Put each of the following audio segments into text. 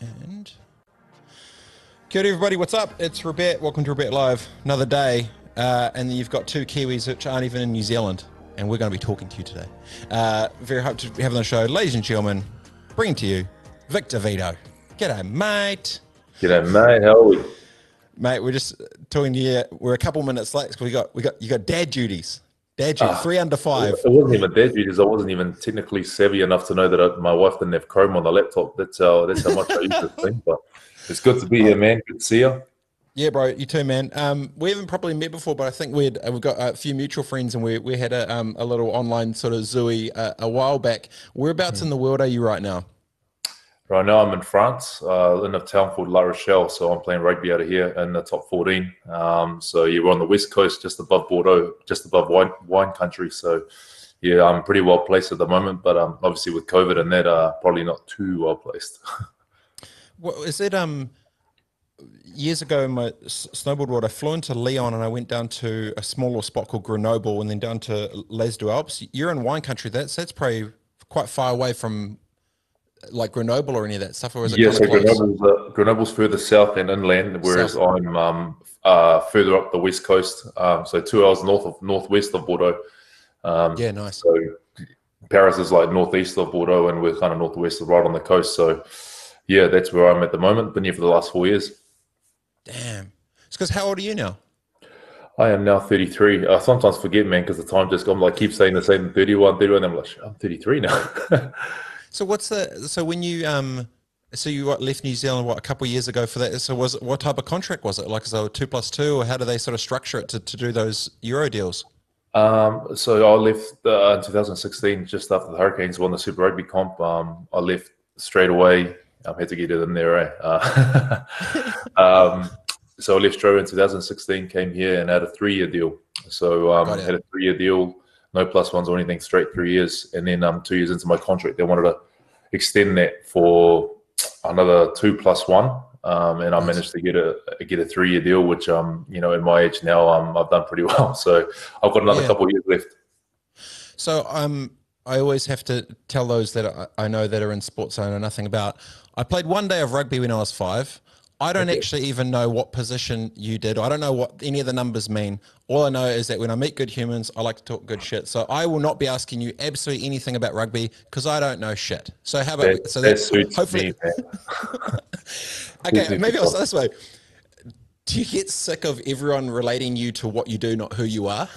And Kia ora, everybody. What's up? It's Robert. Welcome to Robert Live. Another day. Uh, and you've got two Kiwis which aren't even in New Zealand. And we're going to be talking to you today. Uh, very happy to have on the show. Ladies and gentlemen, bring to you Victor Vito. G'day, mate. G'day, mate. How are we? Mate, we're just talking to you. We're a couple minutes late because we got we got you got dad duties. Dad duties, three under five. It wasn't even dad because I wasn't even technically savvy enough to know that I, my wife didn't have Chrome on the laptop. That's how that's how much I use this thing. But it's good to be here, man. Good to see you. Yeah, bro, you too, man. Um, we haven't probably met before, but I think we'd uh, we've got a few mutual friends, and we we had a um, a little online sort of zooey uh, a while back. Whereabouts in the world are you right now? Right now, I'm in France, uh, in a town called La Rochelle. So I'm playing rugby out of here in the top 14. Um, so yeah, we're on the west coast, just above Bordeaux, just above wine wine country. So yeah, I'm pretty well placed at the moment, but um, obviously with COVID and that, uh, probably not too well placed. Well, is it um years ago in my snowboard world, I flew into Lyon and I went down to a smaller spot called Grenoble and then down to Les Deux Alpes. You're in wine country. That's that's probably quite far away from like Grenoble or any of that stuff, or is it yeah, so? Grenoble's, uh, Grenoble's further south and inland, whereas South. I'm um, uh, further up the west coast. Um, so two hours north of northwest of Bordeaux. Um, Yeah, nice. So Paris is like northeast of Bordeaux, and we're kind of northwest, right on the coast. So yeah, that's where I'm at the moment. Been here for the last four years. Damn. It's because how old are you now? I am now 33. I sometimes forget, man, because the time just I'm like keep saying the same 31, 31. I'm like, I'm 33 now. So what's the so when you um so you what, left New Zealand what a couple of years ago for that? So was what type of contract was it? Like is it a two plus two, or how do they sort of structure it to, to do those Euro deals? Um, so I left uh, in 2016, just after the Hurricanes won the Super Rugby comp. Um, I left straight away. I had to get it in there, eh? Uh, um, so I left away in 2016, came here and had a three-year deal. So um, had a three-year deal, no plus ones or anything, straight three years. And then um, two years into my contract, they wanted to extend that for another two plus one. Um, and I managed to get a get a three year deal, which um you know at my age now um I've done pretty well. So I've got another Yeah. couple of years left. So um, I always have to tell those that I, I know that are in sports I know nothing about. I played one day of rugby when I was five. I don't Okay. actually even know what position you did. I don't know what any of the numbers mean. All I know is that when I meet good humans, I like to talk good shit. So I will not be asking you absolutely anything about rugby because I don't know shit. So how about That, so that that hopefully me, okay maybe I'll say this way. Do you get sick of everyone relating you to what you do, not who you are?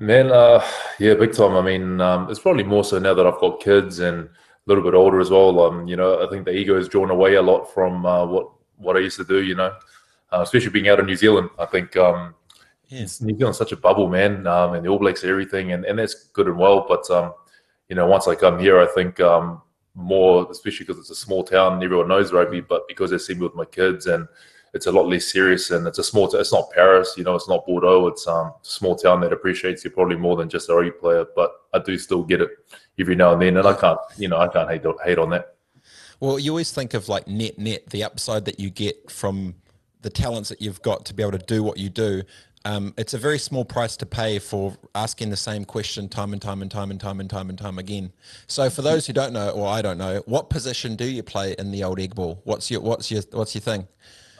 Man, uh, yeah, big time. I mean, um, it's probably more so now that I've got kids and little bit older as well. Um, you know, I think the ego is drawn away a lot from uh, what what I used to do. You know, uh, especially being out of New Zealand. I think um, Yeah. New Zealand's such a bubble, man, um, and the All Blacks everything, and, and that's good and well. But um, you know, once I come here, I think um, more, especially because it's a small town, and everyone knows rugby, but because they see me with my kids and it's a lot less serious and it's a small, t- it's not Paris, you know, it's not Bordeaux, it's um, a small town that appreciates you probably more than just a rugby player, but I do still get it every now and then, and I can't, you know, I can't hate, hate on that. Well, you always think of like net net, the upside that you get from the talents that you've got to be able to do what you do. Um, it's a very small price to pay for asking the same question time and time and time and time and time and time again. So, for those who don't know, or I don't know, what position do you play in the old egg ball? What's your what's your what's your thing?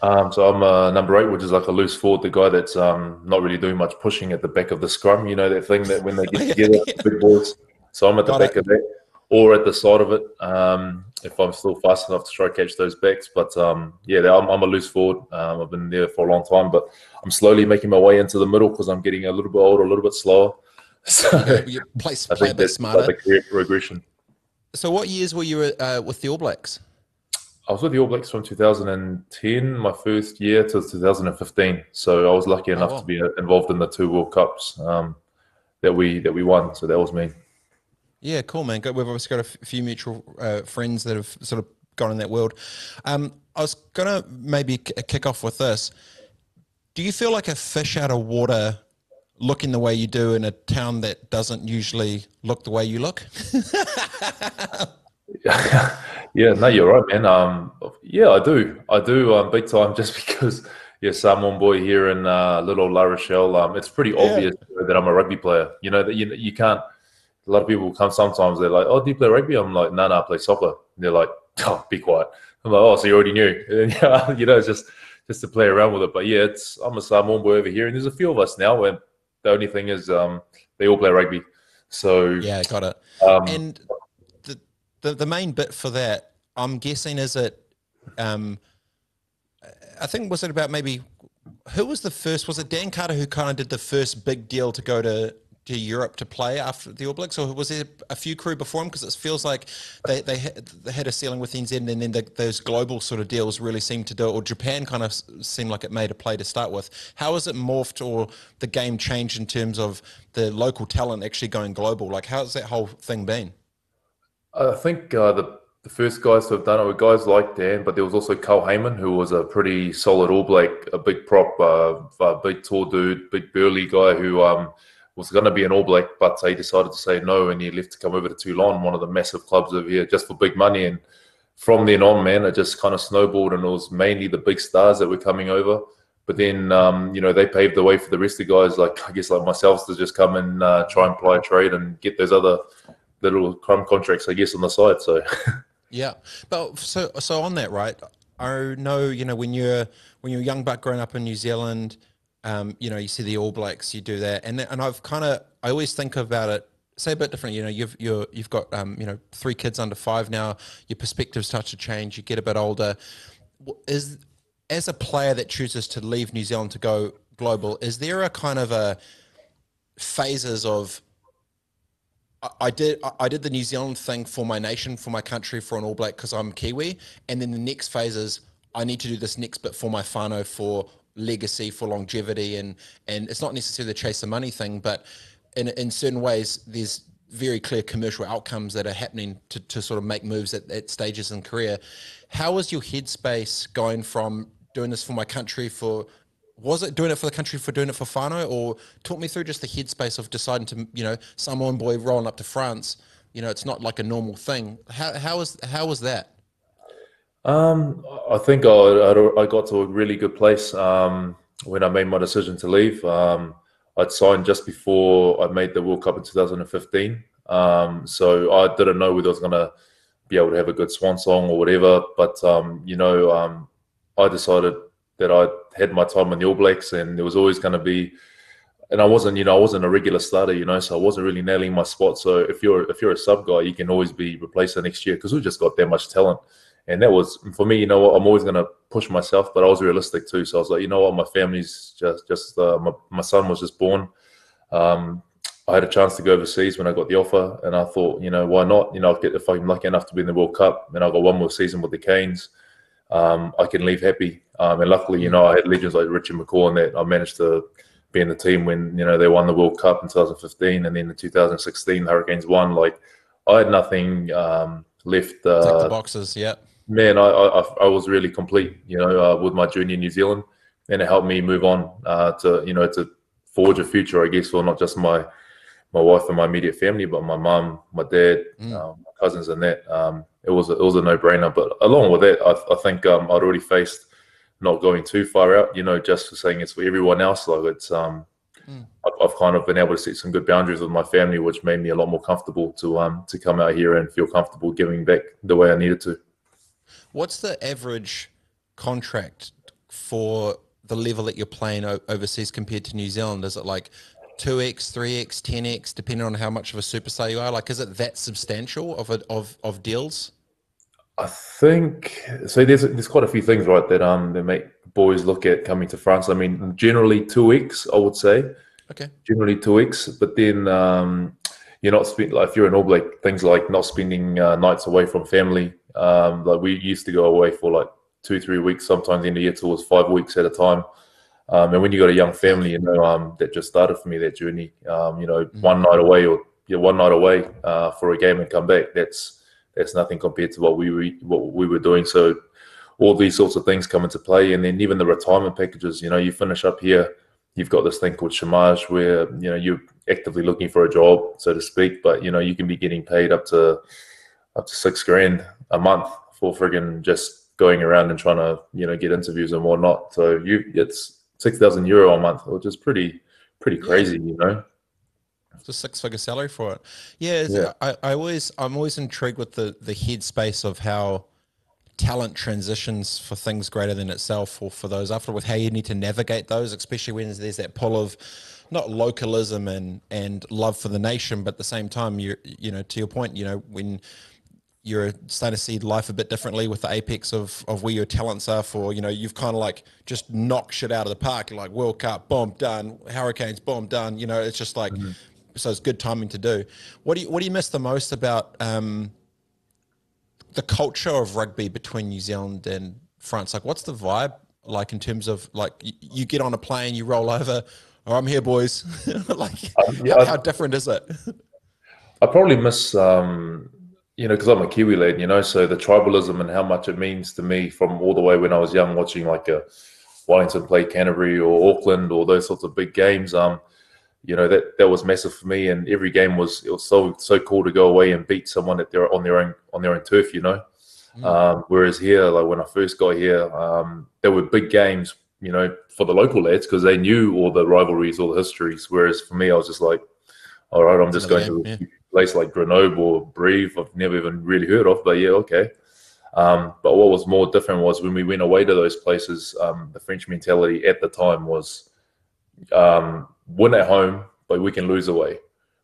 Um, so I'm uh, number eight, which is like a loose forward, the guy that's um, not really doing much pushing at the back of the scrum. You know that thing that when they get together, yeah. big boys. So I'm at the Got back it. of that, or at the side of it, um, if I'm still fast enough to try to catch those backs. But um, yeah, I'm, I'm a loose forward. Um, I've been there for a long time, but I'm slowly making my way into the middle because I'm getting a little bit older, a little bit slower. So You play, I play a bit smarter. like the career regression. So, what years were you uh, with the All Blacks? I was with the All Blacks from 2010, my first year, to 2015. So I was lucky enough wow. to be uh, involved in the two World Cups um, that we that we won. So that was me. Yeah, cool, man. We've obviously got a few mutual uh, friends that have sort of gone in that world. Um, I was gonna maybe kick off with this. Do you feel like a fish out of water, looking the way you do in a town that doesn't usually look the way you look? yeah, no, you're right, man. Um, yeah, I do, I do, um, big time. Just because, yeah, Samoan boy here in uh, little La Rochelle. Um, it's pretty Yeah. obvious that I'm a rugby player. You know that you you can't. A lot of people come sometimes. They're like, "Oh, do you play rugby?" I'm like, "No, no, I play soccer." And they're like, oh, be quiet. I'm like, oh, so you already knew. And, yeah, you know, it's just just to play around with it. But yeah, it's I'm a Samoan boy over here, and there's a few of us now. And the only thing is, um, they all play rugby. So yeah, got it. Um, and the, the the main bit for that, I'm guessing, is it. Um, I think was it about maybe who was the first? Was it Dan Carter who kind of did the first big deal to go to to Europe to play after the All Blacks, or was there a few crew before him? Because it feels like they they, had, they had a ceiling with NZ, and then the, those global sort of deals really seemed to do it. Or Japan kind of seemed like it made a play to start with. How has it morphed, or the game changed in terms of the local talent actually going global? Like, how's that whole thing been? I think uh, the the first guys to have done it were guys like Dan, but there was also Carl Hayman, who was a pretty solid All Black, a big prop, uh, a big tall dude, big burly guy who um, was going to be an All Black, but he decided to say no and he left to come over to Toulon, one of the massive clubs over here, just for big money. And from then on, man, it just kind of snowballed and it was mainly the big stars that were coming over. But then, um, you know, they paved the way for the rest of the guys, like I guess like myself, to just come and uh, try and ply a trade and get those other little crumb contracts, I guess, on the side. So, yeah, but so so on that, right? I know, you know, when you're when you're young buck growing up in New Zealand, um, you know, you see the All Blacks, you do that, and and I've kind of I always think about it say a bit different. You know, you've you're you've got um, you know three kids under five now. Your perspectives start to change. You get a bit older. Is as a player that chooses to leave New Zealand to go global, is there a kind of a phases of I did I did the New Zealand thing for my nation, for my country, for an All Black because I'm Kiwi, and then the next phase is I need to do this next bit for my whānau for legacy for longevity and and it's not necessarily the chase the money thing but in in certain ways there's very clear commercial outcomes that are happening to, to sort of make moves at, at stages in career. How was your headspace going from doing this for my country for was it doing it for the country for doing it for whānau or talk me through just the headspace of deciding to you know Samoan boy rolling up to France. You know it's not like a normal thing. How, how was how was that um, I think I, I, got to a really good place um, when I made my decision to leave. Um, I'd signed just before I made the World Cup in 2015. Um, so I didn't know whether I was going to be able to have a good swan song or whatever. But, um, you know, um, I decided that I had my time in the All Blacks and there was always going to be and I wasn't, you know, I wasn't a regular starter, you know, so I wasn't really nailing my spot. So if you're if you're a sub guy, you can always be replaced the next year because we just got that much talent and that was for me. You know what? I'm always going to push myself, but I was realistic too. So I was like, you know what? My family's just just uh, my my son was just born. Um, I had a chance to go overseas when I got the offer, and I thought, you know, why not? You know, I'll get if I'm lucky enough to be in the World Cup, and I've got one more season with the Canes. Um, I can leave happy. Um, and luckily, you know, I had legends like Richard McCaw, and that I managed to be in the team when you know they won the World Cup in 2015, and then in 2016, the Hurricanes won. Like I had nothing um, left. Uh, the boxes, yeah man, I, I, I was really complete, you know, uh, with my junior in New Zealand, and it helped me move on uh, to, you know, to forge a future, I guess, for not just my my wife and my immediate family, but my mum, my dad, mm. um, my cousins, and that. Um, it was a, it was a no brainer. But along with that, I, I think um, I'd already faced not going too far out, you know, just for saying it's for everyone else. Like it's um, mm. I've, I've, kind of been able to set some good boundaries with my family, which made me a lot more comfortable to um to come out here and feel comfortable giving back the way I needed to. What's the average contract for the level that you're playing overseas compared to New Zealand? Is it like 2x, 3x, 10x, depending on how much of a superstar you are? Like, is it that substantial of a, of of deals? I think so. There's there's quite a few things right that um that make boys look at coming to France. I mean, generally two weeks, I would say. Okay. Generally two weeks, but then um, you're not spend like if you're an All Black, things like not spending uh, nights away from family. Um, like we used to go away for like two, three weeks, sometimes in the year towards five weeks at a time. Um, and when you got a young family, you know, um, that just started for me that journey. Um, you know, mm-hmm. one night away or yeah, one night away uh, for a game and come back. That's that's nothing compared to what we were what we were doing. So all these sorts of things come into play, and then even the retirement packages. You know, you finish up here, you've got this thing called chômage, where you know you're actively looking for a job, so to speak, but you know you can be getting paid up to up to six grand a month for frigging just going around and trying to you know get interviews and whatnot. So you it's six thousand euro a month, which is pretty pretty crazy, you know. It's a six figure salary for it. Yeah, yeah. I, I always I'm always intrigued with the the headspace of how talent transitions for things greater than itself or for those after with how you need to navigate those, especially when there's that pull of not localism and and love for the nation, but at the same time, you you know, to your point, you know, when you're starting to see life a bit differently with the apex of, of where your talents are for, you know, you've kind of like just knocked shit out of the park. You're like World Cup, bomb, done. Hurricanes, bomb, done. You know, it's just like, mm-hmm. so it's good timing to do. What do you, what do you miss the most about um, the culture of rugby between New Zealand and France? Like, what's the vibe like in terms of like, you, you get on a plane, you roll over, oh, I'm here, boys. like, um, yeah, how, how, different is it? I probably miss, um, you know, because I'm a Kiwi lad, you know, so the tribalism and how much it means to me from all the way when I was young, watching like a Wellington play Canterbury or Auckland or those sorts of big games. Um, you know that that was massive for me, and every game was it was so so cool to go away and beat someone at their on their own on their own turf, you know. Mm. Um, whereas here, like when I first got here, um, there were big games, you know, for the local lads because they knew all the rivalries, all the histories. Whereas for me, I was just like, all right, I'm just going game, to yeah place like Grenoble or Brive, I've never even really heard of, but yeah, okay. Um, but what was more different was when we went away to those places, um, the French mentality at the time was um, win at home, but we can lose away,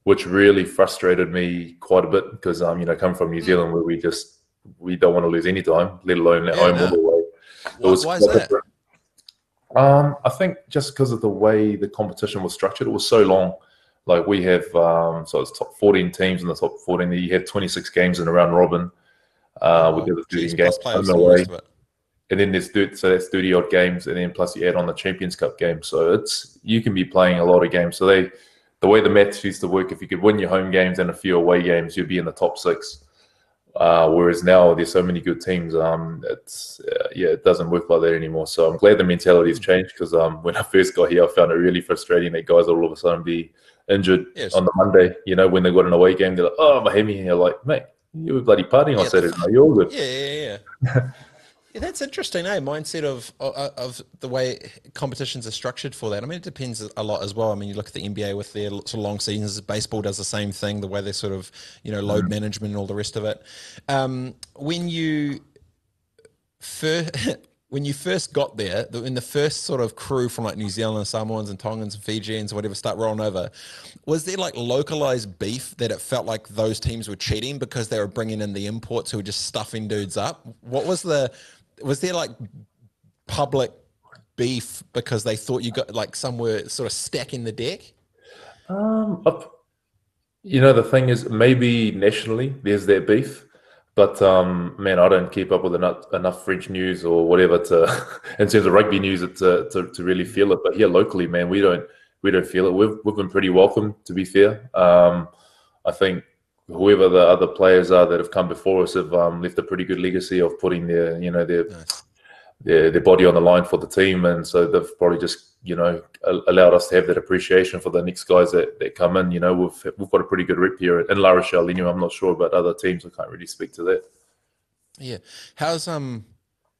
which really frustrated me quite a bit because, um, you know, come from New mm. Zealand where we just, we don't want to lose any time, let alone at yeah, home no. all the way. It was why is that? Um, I think just because of the way the competition was structured, it was so long. Like we have, um, so it's top 14 teams in the top 14. You have 26 games in a round robin. Uh, oh, with the 13 games away. And then there's 30, so that's 30 odd games, and then plus you add on the Champions Cup game. So it's you can be playing a lot of games. So they, the way the maths used to work, if you could win your home games and a few away games, you'd be in the top six. Uh, whereas now there's so many good teams, um, it's uh, yeah, it doesn't work like that anymore. So I'm glad the mentality has changed because um, when I first got here, I found it really frustrating that guys all of a sudden be injured yes. on the Monday. You know, when they got an away game, they're like, "Oh, my hemi," and you're like, "Mate, you were bloody partying on Saturday. Night. You're all good." Yeah, yeah, yeah. yeah, that's interesting, eh? Mindset of of the way competitions are structured for that. I mean, it depends a lot as well. I mean, you look at the NBA with their sort of long seasons. Baseball does the same thing. The way they sort of you know load mm. management and all the rest of it. Um, when you first when you first got there, when the first sort of crew from like New Zealand, Samoans, and Tongans, and Fijians, or whatever, start rolling over, was there like localized beef that it felt like those teams were cheating because they were bringing in the imports who were just stuffing dudes up? What was the, was there like public beef because they thought you got like some were sort of stacking the deck? Um, you know, the thing is, maybe nationally there's that beef but um, man, I don't keep up with enough, enough French news or whatever to, in terms of rugby news, to, to, to really feel it. But here locally, man, we don't we don't feel it. We've we've been pretty welcome, to be fair. Um, I think whoever the other players are that have come before us have um, left a pretty good legacy of putting their you know their nice. their their body on the line for the team, and so they've probably just you know allowed us to have that appreciation for the next guys that, that come in. You know, we've we've got a pretty good rep here in La Rochelle. Anyway, I'm not sure about other teams. I can't really speak to that. Yeah, how's um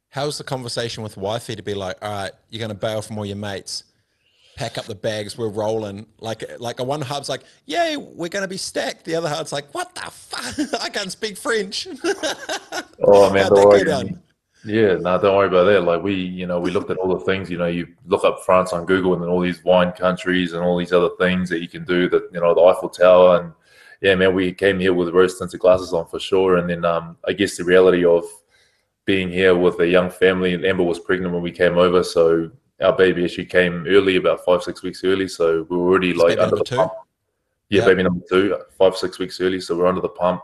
how's the conversation with wifey to be like? All right, you're going to bail from all your mates. Pack up the bags. We're rolling. Like, like a one hub's like, "Yay, we're going to be stacked." The other hub's like, "What the fuck? I can't speak French." oh man, worry. Yeah, no, don't worry about that. Like we, you know, we looked at all the things. You know, you look up France on Google and then all these wine countries and all these other things that you can do. That you know, the Eiffel Tower and yeah, man, we came here with rose tinted glasses on for sure. And then um, I guess the reality of being here with a young family. And Amber was pregnant when we came over, so our baby actually came early, about five six weeks early. So we were already it's like under the two? pump. Yeah, baby number two, five six weeks early. So we're under the pump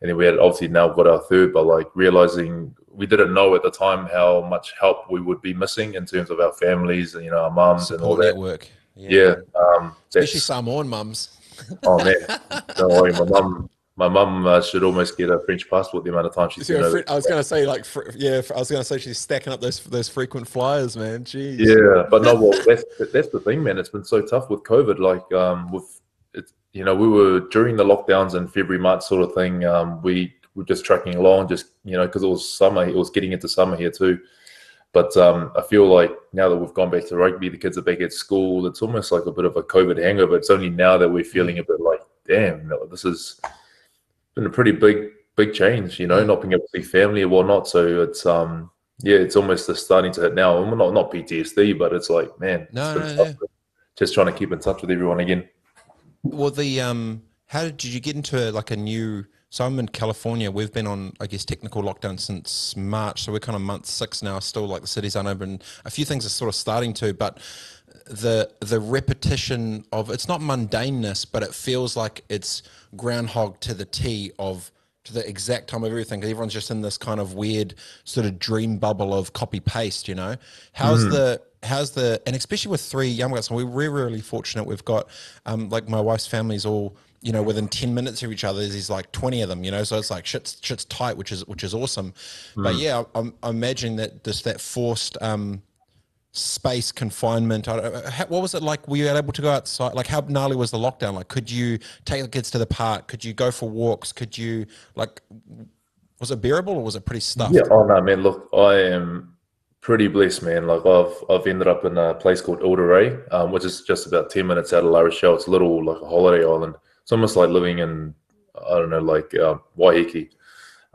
and then we had obviously now got our third, but like realizing we didn't know at the time how much help we would be missing in terms of our families and you know our mums and all that. Network. Yeah, yeah um, especially Samoan mums. oh man, don't worry, my mum. My mum uh, should almost get a French passport the amount of time she's been over. I was going to say, like, yeah, I was going to say she's stacking up those those frequent flyers, man. Jeez. Yeah, but no, well, that's that's the thing, man. It's been so tough with COVID. Like, um, with it's you know, we were during the lockdowns in February, March sort of thing. Um, we were just tracking along, just you know, because it was summer. It was getting into summer here too. But um, I feel like now that we've gone back to rugby, the kids are back at school. It's almost like a bit of a COVID hangover. But it's only now that we're feeling a bit like, damn, this has been a pretty big, big change, you know, not being able to see family or whatnot. So it's um yeah, it's almost just starting to hit now. Not not PTSD, but it's like man, No, it's been no, tough. no. just trying to keep in touch with everyone again. Well, the um, how did you get into like a new? So I'm in California. We've been on, I guess, technical lockdown since March. So we're kind of month six now. Still, like the city's unopened. A few things are sort of starting to, but the the repetition of it's not mundaneness, but it feels like it's groundhog to the T of to the exact time of everything. Everyone's just in this kind of weird sort of dream bubble of copy paste. You know, how's the how's the and especially with three young guys, we're really really fortunate. We've got um, like my wife's family's all you know within 10 minutes of each other there's like 20 of them you know so it's like shit's shit's tight which is which is awesome but yeah I, I imagine that this that forced um space confinement I how, what was it like were you able to go outside like how gnarly was the lockdown like could you take the kids to the park could you go for walks could you like was it bearable or was it pretty stuffed Yeah. Oh no, man. Look, I am pretty blessed, man. Like I've I've ended up in a place called Ré, um, which is just about ten minutes out of La Rochelle. It's a little like a holiday island. It's almost like living in I don't know, like uh, Waiheke.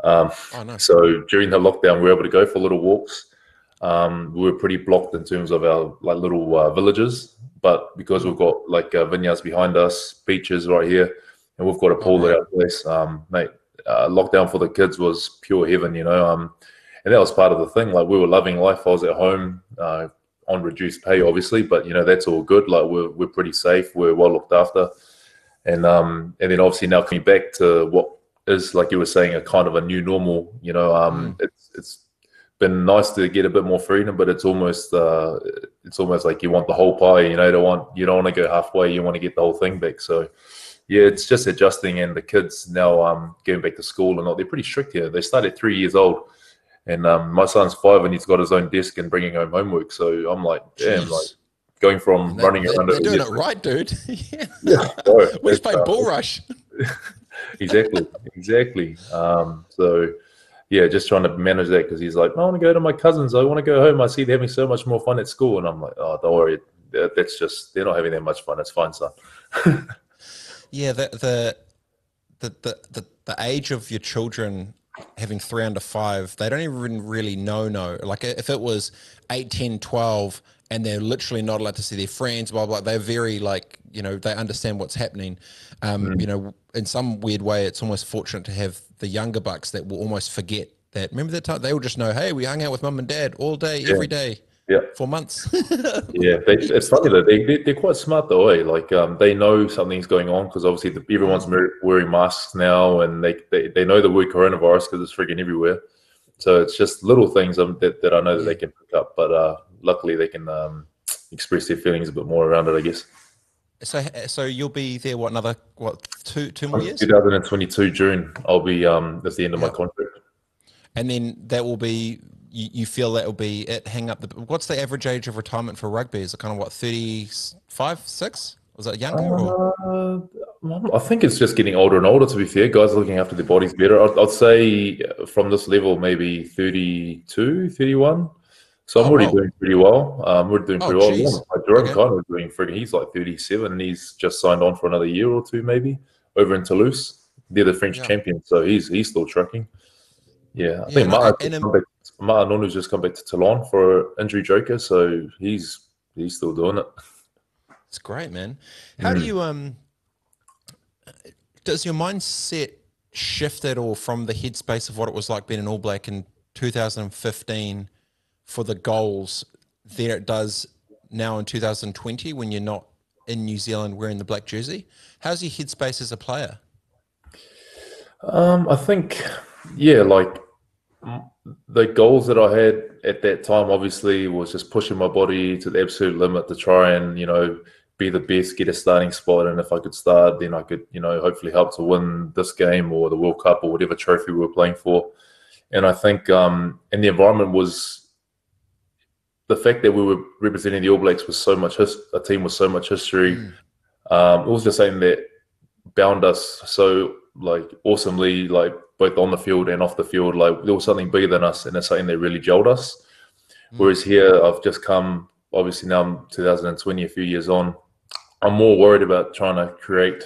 Um, oh no so during the lockdown, we were able to go for little walks. Um, we were pretty blocked in terms of our like little uh, villages, but because we've got like uh, vineyards behind us, beaches right here, and we've got a pool at our place, um, mate. Uh, lockdown for the kids was pure heaven, you know. Um, and that was part of the thing. Like we were loving life. I was at home uh, on reduced pay, obviously, but you know that's all good. Like we're we're pretty safe. We're well looked after, and um, and then obviously now coming back to what is like you were saying a kind of a new normal. You know, um, it's it's been nice to get a bit more freedom, but it's almost uh, it's almost like you want the whole pie. You know, you don't want you don't want to go halfway. You want to get the whole thing back. So yeah, it's just adjusting. And the kids now um, going back to school and all, they're pretty strict here. They start at three years old, and um, my son's five and he's got his own desk and bringing home homework. So I'm like, damn, Jeez. like going from They- running they, around. they're doing it right dude yeah Yeah, bro, we played uh, bull rush exactly, exactly. Um, so yeah, just trying to manage that because he's like, I want to go to my cousins. I want to go home. I see they're having so much more fun at school, and I'm like, oh, don't worry. That's just they're not having that much fun. It's fine, son. Yeah, the the the the the, the age of your children having three under five, they don't even really know no. Like if it was 8, 10, 12, and they're literally not allowed to see their friends, blah blah. They're very like you know they understand what's happening. Um, You know, in some weird way, it's almost fortunate to have the younger bucks that will almost forget that. Remember that time they will just know, hey, we hung out with mum and dad all day, every day, Yeah. for months. Yeah, they, it's funny though. They, they they're quite smart though. Eh? Like um, they know something's going on because obviously the, everyone's wearing masks now, and they, they, they know the word coronavirus because it's freaking everywhere. So it's just little things um, that, that I know that they can pick up, but uh, luckily they can um, express their feelings a bit more around it. I guess. So so you'll be there what another what two two more years? 2022 June, I'll be um that's the end of my contract. And then that will be you, you feel that will be it hang up the what's the average age of retirement for rugby? Is it kind of what 35, 6? Was that younger or Uh, I think it's just getting older and older. To be fair, guys are looking after their bodies better. I'd, I'd say from this level, maybe 32, 31. So I'm Oh, already wow. doing pretty well. Um, we're doing Oh, pretty well. geez. Yeah, Like Jerome Okay. Is doing freaking. He's like 37, and he's just signed on for another year or two, maybe over in Toulouse. They're the French Yeah. champions, so he's he's still trucking. Yeah, I Yeah, think Martin come back. Martin just come back to Toulon for injury joker, so he's he's still doing it. it's great, man. How do Mm. you um does your mindset shift at all from the headspace of what it was like being an All Black in 2015 for the goals there it does now in 2020 when you're not in New Zealand wearing the black jersey? How's your headspace as a player? Um, I think, yeah, like the goals that I had at that time obviously was just pushing my body to the absolute limit to try and, you know, be the best, get a starting spot. And if I could start, then I could, you know, hopefully help to win this game or the World Cup or whatever trophy we were playing for. And I think, um, and the environment was the fact that we were representing the All Blacks was so much, his, a team with so much history. Mm. Um, it was just something that bound us so like awesomely, like both on the field and off the field. Like there was something bigger than us, and it's something that really gelled us. Mm. Whereas here, I've just come. Obviously, now I'm 2020, a few years on. I'm more worried about trying to create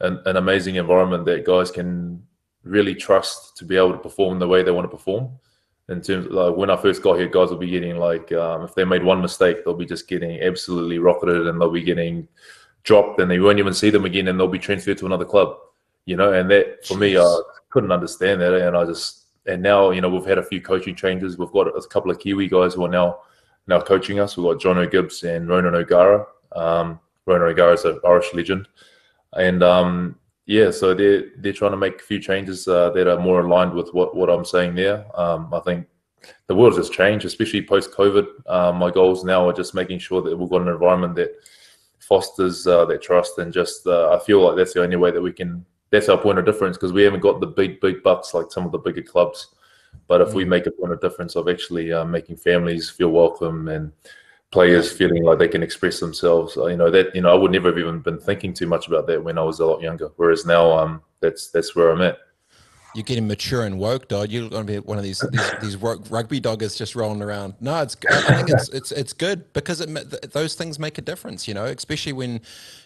an, an amazing environment that guys can really trust to be able to perform the way they want to perform. In terms of, like when I first got here, guys will be getting like um, if they made one mistake, they'll be just getting absolutely rocketed, and they'll be getting dropped, and they won't even see them again, and they'll be transferred to another club. You know, and that for Jeez. me, I couldn't understand that, and I just and now you know we've had a few coaching changes. We've got a couple of Kiwi guys who are now now coaching us. We've got Jono Gibbes and Ronan O'Gara. Um, Ronan O'Gara is an Irish legend, and um, yeah, so they're they're trying to make a few changes uh, that are more aligned with what, what I'm saying there. Um, I think the world has changed, especially post COVID. Uh, my goals now are just making sure that we've got an environment that fosters uh, that trust, and just uh, I feel like that's the only way that we can. That's our point of difference because we haven't got the big big bucks like some of the bigger clubs. But if we mm. make a point of difference of actually uh, making families feel welcome and players feeling like they can express themselves. Uh, you know that you know I would never have even been thinking too much about that when I was a lot younger. Whereas now, um, that's that's where I'm at. You're getting mature and woke, dog. You're going to be one of these these, these rugby doggers just rolling around. No, it's I think it's it's it's good because it those things make a difference. You know, especially when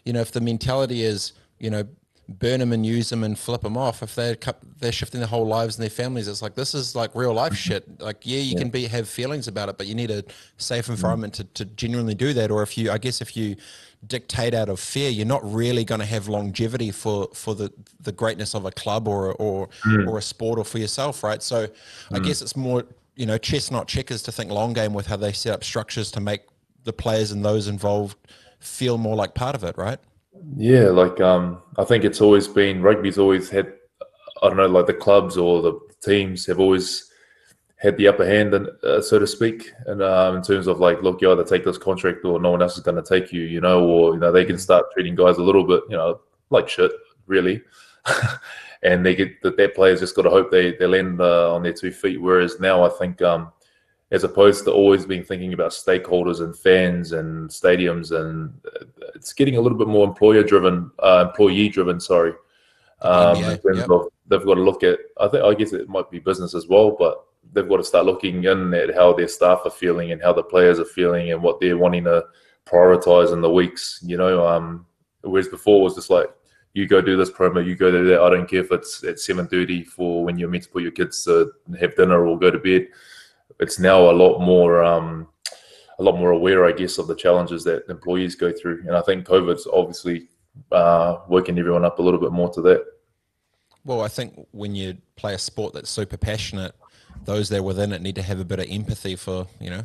you know if the mentality is you know burn them and use them and flip them off if they're they're shifting their whole lives and their families it's like this is like real life mm-hmm. shit like yeah you yeah. can be have feelings about it but you need a safe mm-hmm. environment to, to genuinely do that or if you i guess if you dictate out of fear you're not really going to have longevity for for the the greatness of a club or or mm. or a sport or for yourself right so mm. i guess it's more you know chess not checkers to think long game with how they set up structures to make the players and those involved feel more like part of it right yeah, like um, I think it's always been rugby's always had I don't know like the clubs or the teams have always had the upper hand, and uh, so to speak, and um, in terms of like, look, you either take this contract or no one else is going to take you, you know, or you know they can start treating guys a little bit, you know, like shit, really, and they get that their players just got to hope they they land uh, on their two feet. Whereas now, I think um, as opposed to always being thinking about stakeholders and fans and stadiums and it's getting a little bit more employer driven uh, employee driven sorry um, yeah, in terms yep. of they've got to look at i think i guess it might be business as well but they've got to start looking in at how their staff are feeling and how the players are feeling and what they're wanting to prioritize in the weeks you know um, whereas before it was just like you go do this promo, you go do that. I don't care if it's at seven thirty for when you're meant to put your kids to have dinner or go to bed it's now a lot more um, a lot more aware, I guess, of the challenges that employees go through. And I think COVID's obviously uh, working everyone up a little bit more to that. Well, I think when you play a sport that's super passionate, those that are within it need to have a bit of empathy for, you know,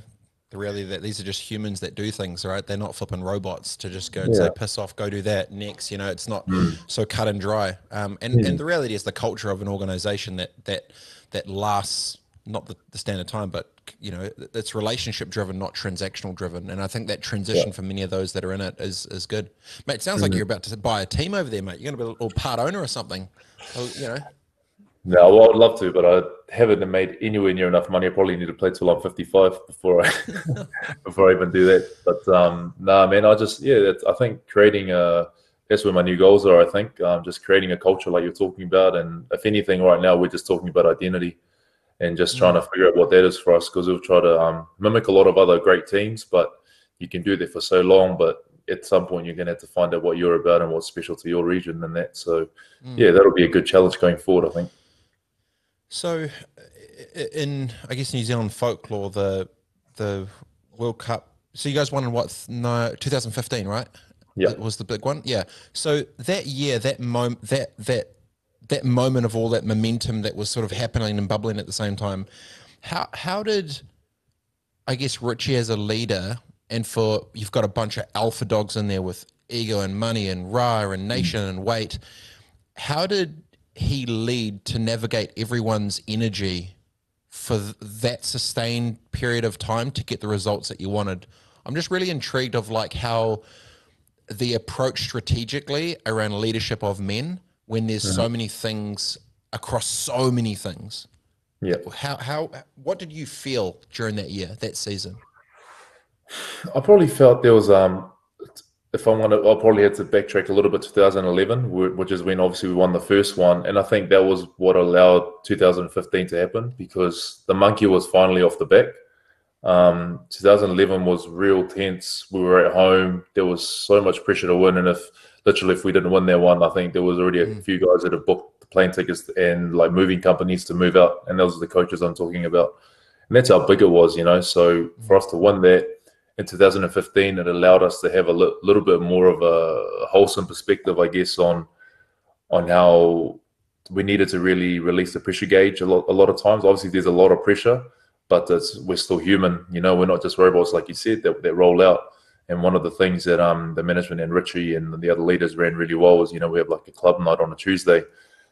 the reality that these are just humans that do things, right? They're not flipping robots to just go and yeah. say, piss off, go do that next. You know, it's not mm. so cut and dry. Um, and, mm. and the reality is the culture of an organization that, that, that lasts not the, the standard time, but you know, it's relationship driven, not transactional driven. And I think that transition yeah. for many of those that are in it is is good. Mate, it sounds mm-hmm. like you're about to buy a team over there, mate. You're going to be a little part owner or something. you know. No, well, I'd love to, but I haven't made anywhere near enough money. I probably need to play till I'm 55 before I before I even do that. But um, no, nah, man, I just yeah, I think creating a that's where my new goals are. I think um, just creating a culture like you're talking about, and if anything, right now we're just talking about identity and just trying to mm. figure out what that is for us because we've tried to um, mimic a lot of other great teams, but you can do that for so long. But at some point, you're going to have to find out what you're about and what's special to your region and that. So, mm. yeah, that'll be a good challenge going forward, I think. So, in I guess New Zealand folklore, the the World Cup. So you guys won in what? No, 2015, right? Yeah, was the big one. Yeah. So that year, that moment, that that that moment of all that momentum that was sort of happening and bubbling at the same time. How how did I guess Richie as a leader and for you've got a bunch of alpha dogs in there with ego and money and ra and nation mm. and weight. How did he lead to navigate everyone's energy for that sustained period of time to get the results that you wanted? I'm just really intrigued of like how the approach strategically around leadership of men when there's mm-hmm. so many things across so many things. Yeah. How how what did you feel during that year, that season? I probably felt there was um if I want to, I'll probably had to backtrack a little bit. 2011, which is when obviously we won the first one, and I think that was what allowed 2015 to happen because the monkey was finally off the back. Um, 2011 was real tense. We were at home. There was so much pressure to win, and if literally if we didn't win that one, I think there was already a mm. few guys that have booked the plane tickets and like moving companies to move out, and those are the coaches I'm talking about, and that's how big it was, you know. So for us to win that in 2015, it allowed us to have a li- little bit more of a wholesome perspective, I guess, on on how we needed to really release the pressure gauge a lot. A lot of times, obviously, there's a lot of pressure, but we're still human. You know, we're not just robots, like you said, that, that roll out. And one of the things that um, the management and Richie and the other leaders ran really well was, you know, we have like a club night on a Tuesday.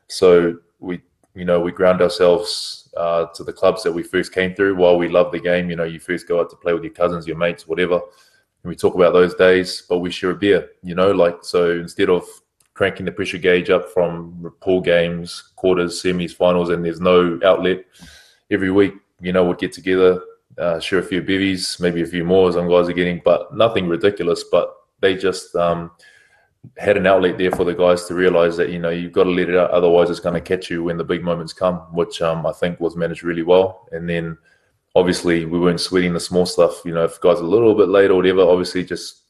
So we, you know, we ground ourselves uh, to the clubs that we first came through. While we love the game, you know, you first go out to play with your cousins, your mates, whatever. And we talk about those days, but we share a beer, you know, like, so instead of cranking the pressure gauge up from pool games, quarters, semis, finals, and there's no outlet every week, you know, we'd get together, uh, share a few bivvies, maybe a few more some guys are getting, but nothing ridiculous. But they just um, had an outlet there for the guys to realize that, you know, you've got to let it out. Otherwise, it's going to catch you when the big moments come, which um, I think was managed really well. And then obviously, we weren't sweating the small stuff. You know, if guys are a little bit late or whatever, obviously just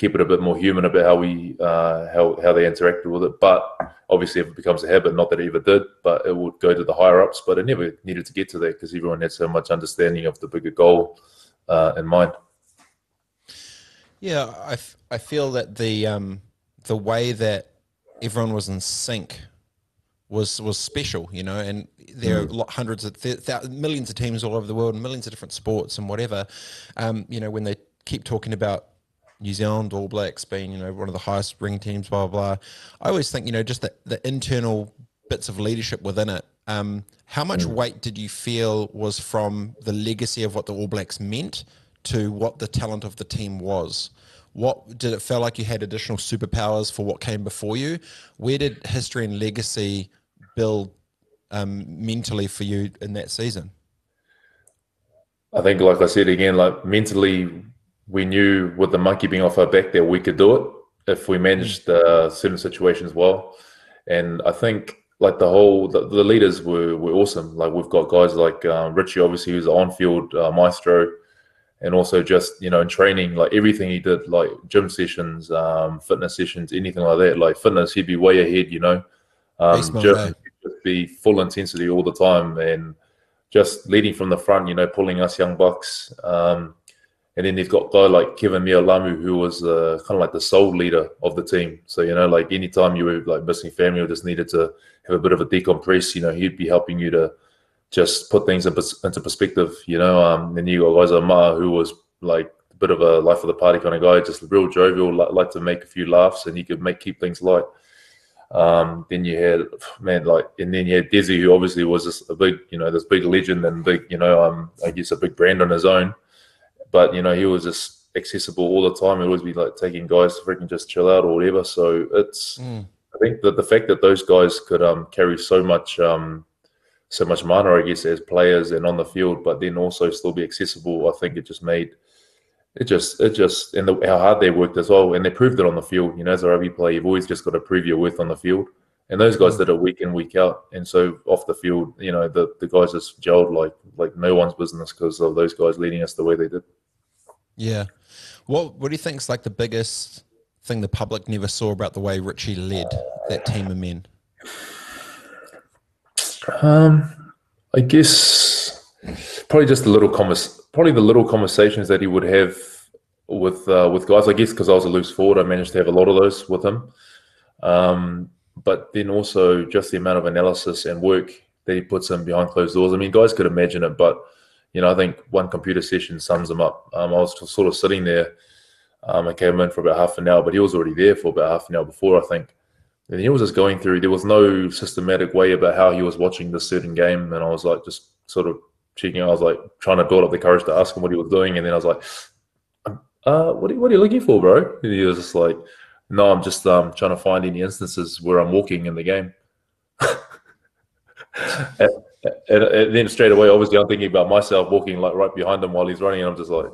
keep it a bit more human about how we uh, how how they interacted with it. But obviously, if it becomes a habit, not that it ever did, but it would go to the higher ups. But it never needed to get to that because everyone had so much understanding of the bigger goal uh, in mind. Yeah, I, f- I feel that the um, the way that everyone was in sync was was special, you know, and there mm. are hundreds of th- th- millions of teams all over the world, and millions of different sports and whatever. Um, you know, when they keep talking about New Zealand All Blacks being, you know, one of the highest ring teams, blah, blah, blah. I always think, you know, just the, the internal bits of leadership within it. Um, how much mm. weight did you feel was from the legacy of what the All Blacks meant to what the talent of the team was? What did it feel like you had additional superpowers for what came before you? Where did history and legacy build um, mentally for you in that season? I think, like I said again, like mentally, we knew with the monkey being off our back that we could do it if we managed uh, certain situations well. And I think like the whole the, the, leaders were were awesome. Like we've got guys like uh, Richie, obviously, who's on field uh, maestro, and also just you know in training, like everything he did, like gym sessions, um, fitness sessions, anything like that. Like fitness, he'd be way ahead. You know, um, be full intensity all the time and just leading from the front. You know, pulling us young bucks. Um, and then they've got guy like Keven Mealamu, who was uh, kind of like the soul leader of the team. So, you know, like anytime you were like missing family or just needed to have a bit of a decompress, you know, he'd be helping you to just put things into perspective, you know. Um, then you got guys like Ma'a, who was like a bit of a life of the party kind of guy, just real jovial, like, like to make a few laughs, and he could make keep things light. Um, then you had man like, and then you had DC, who obviously was a big, you know, this big legend and big, you know, um, I guess a big brand on his own but you know he was just accessible all the time. He'd always be like taking guys to freaking just chill out or whatever. So it's mm. I think that the fact that those guys could um, carry so much um, so much mana, I guess, as players and on the field, but then also still be accessible. I think it just made it just it just and the, how hard they worked as well, and they proved it on the field. You know, as a rugby player, you've always just got to prove your worth on the field. And those guys mm. did it week in, week out. And so off the field, you know, the, the guys just gelled like like no one's business because of those guys leading us the way they did. Yeah. What What do you think is like the biggest thing the public never saw about the way Richie led that team of men? Um, I guess probably just the little convers, probably the little conversations that he would have with uh, with guys. I guess because I was a loose forward, I managed to have a lot of those with him. Um, but then also just the amount of analysis and work that he puts in behind closed doors. I mean, guys could imagine it, but you know, I think one computer session sums them up. Um, I was sort of sitting there. Um, I came in for about half an hour, but he was already there for about half an hour before, I think. And he was just going through. There was no systematic way about how he was watching this certain game, and I was like, just sort of checking. I was like trying to build up the courage to ask him what he was doing, and then I was like, um, uh, what, are, what are you looking for, bro? And he was just like, no, I'm just um, trying to find any instances where I'm walking in the game. and, and, then straight away, obviously, I'm thinking about myself walking like right behind him while he's running, and I'm just like,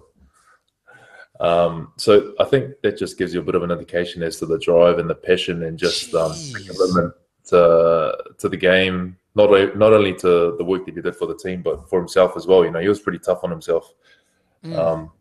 um, so I think that just gives you a bit of an indication as to the drive and the passion and just um, commitment to to the game. Not not only to the work that he did for the team, but for himself as well. You know, he was pretty tough on himself. Mm. Um,